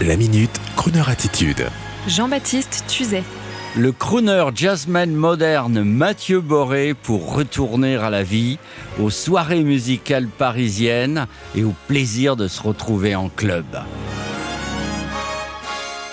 La minute, Kroneur attitude. Jean-Baptiste Tuzet. Le crooner jazzman moderne Mathieu Boré pour retourner à la vie, aux soirées musicales parisiennes et au plaisir de se retrouver en club.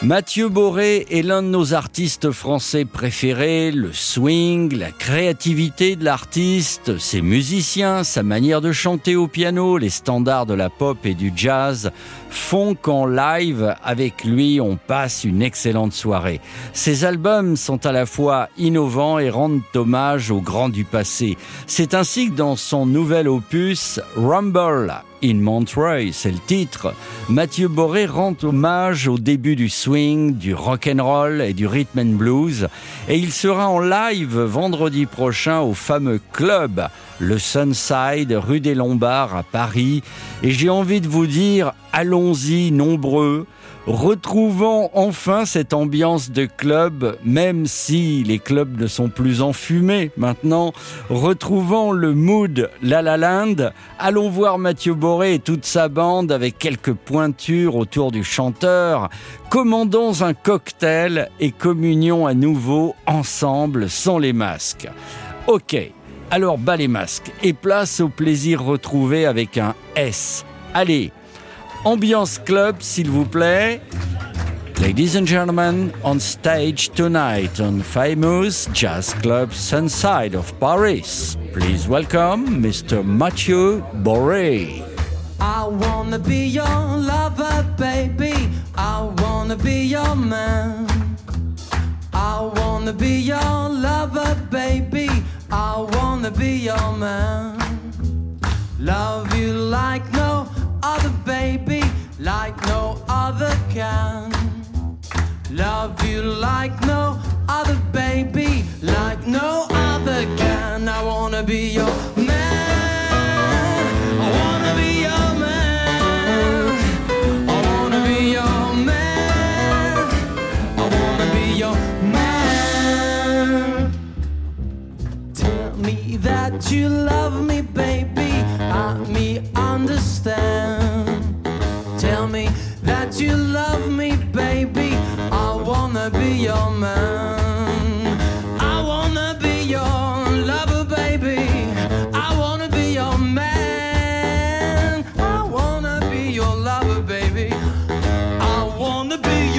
Mathieu Boré est l'un de nos artistes français préférés, le swing, la créativité de l'artiste, ses musiciens, sa manière de chanter au piano, les standards de la pop et du jazz font qu'en live, avec lui, on passe une excellente soirée. Ses albums sont à la fois innovants et rendent hommage aux grands du passé. C'est ainsi que dans son nouvel opus, Rumble, in Montreuil, c'est le titre. Mathieu Boré rend hommage au début du swing, du rock and roll et du rhythm and blues. Et il sera en live vendredi prochain au fameux club le Sunside rue des Lombards à Paris. Et j'ai envie de vous dire allons-y nombreux retrouvons enfin cette ambiance de club, même si les clubs ne sont plus enfumés maintenant. Retrouvons le mood La La Land. Allons voir Mathieu Boré et toute sa bande avec quelques pointures autour du chanteur. Commandons un cocktail et communions à nouveau ensemble sans les masques. Ok, alors bas les masques et place au plaisir retrouvé avec un S. Allez, Ambiance Club, s'il vous plaît. Ladies and gentlemen, on stage tonight on famous jazz club Sunside of Paris. Please welcome Mr. Mathieu Boré. I wanna be your lover, baby. I wanna be your man. I wanna be your lover, baby. I wanna be your man. Love you like no other baby, like no other can. Love you like no other baby, like no other can. I wanna be your man. I wanna be your man. I wanna be your man. I wanna be your man. Tell me that you love me, baby. Understand. Tell me that you love me, baby. I wanna be your man. I wanna be your lover, baby. I wanna be your man. I wanna be your lover, baby. I wanna be your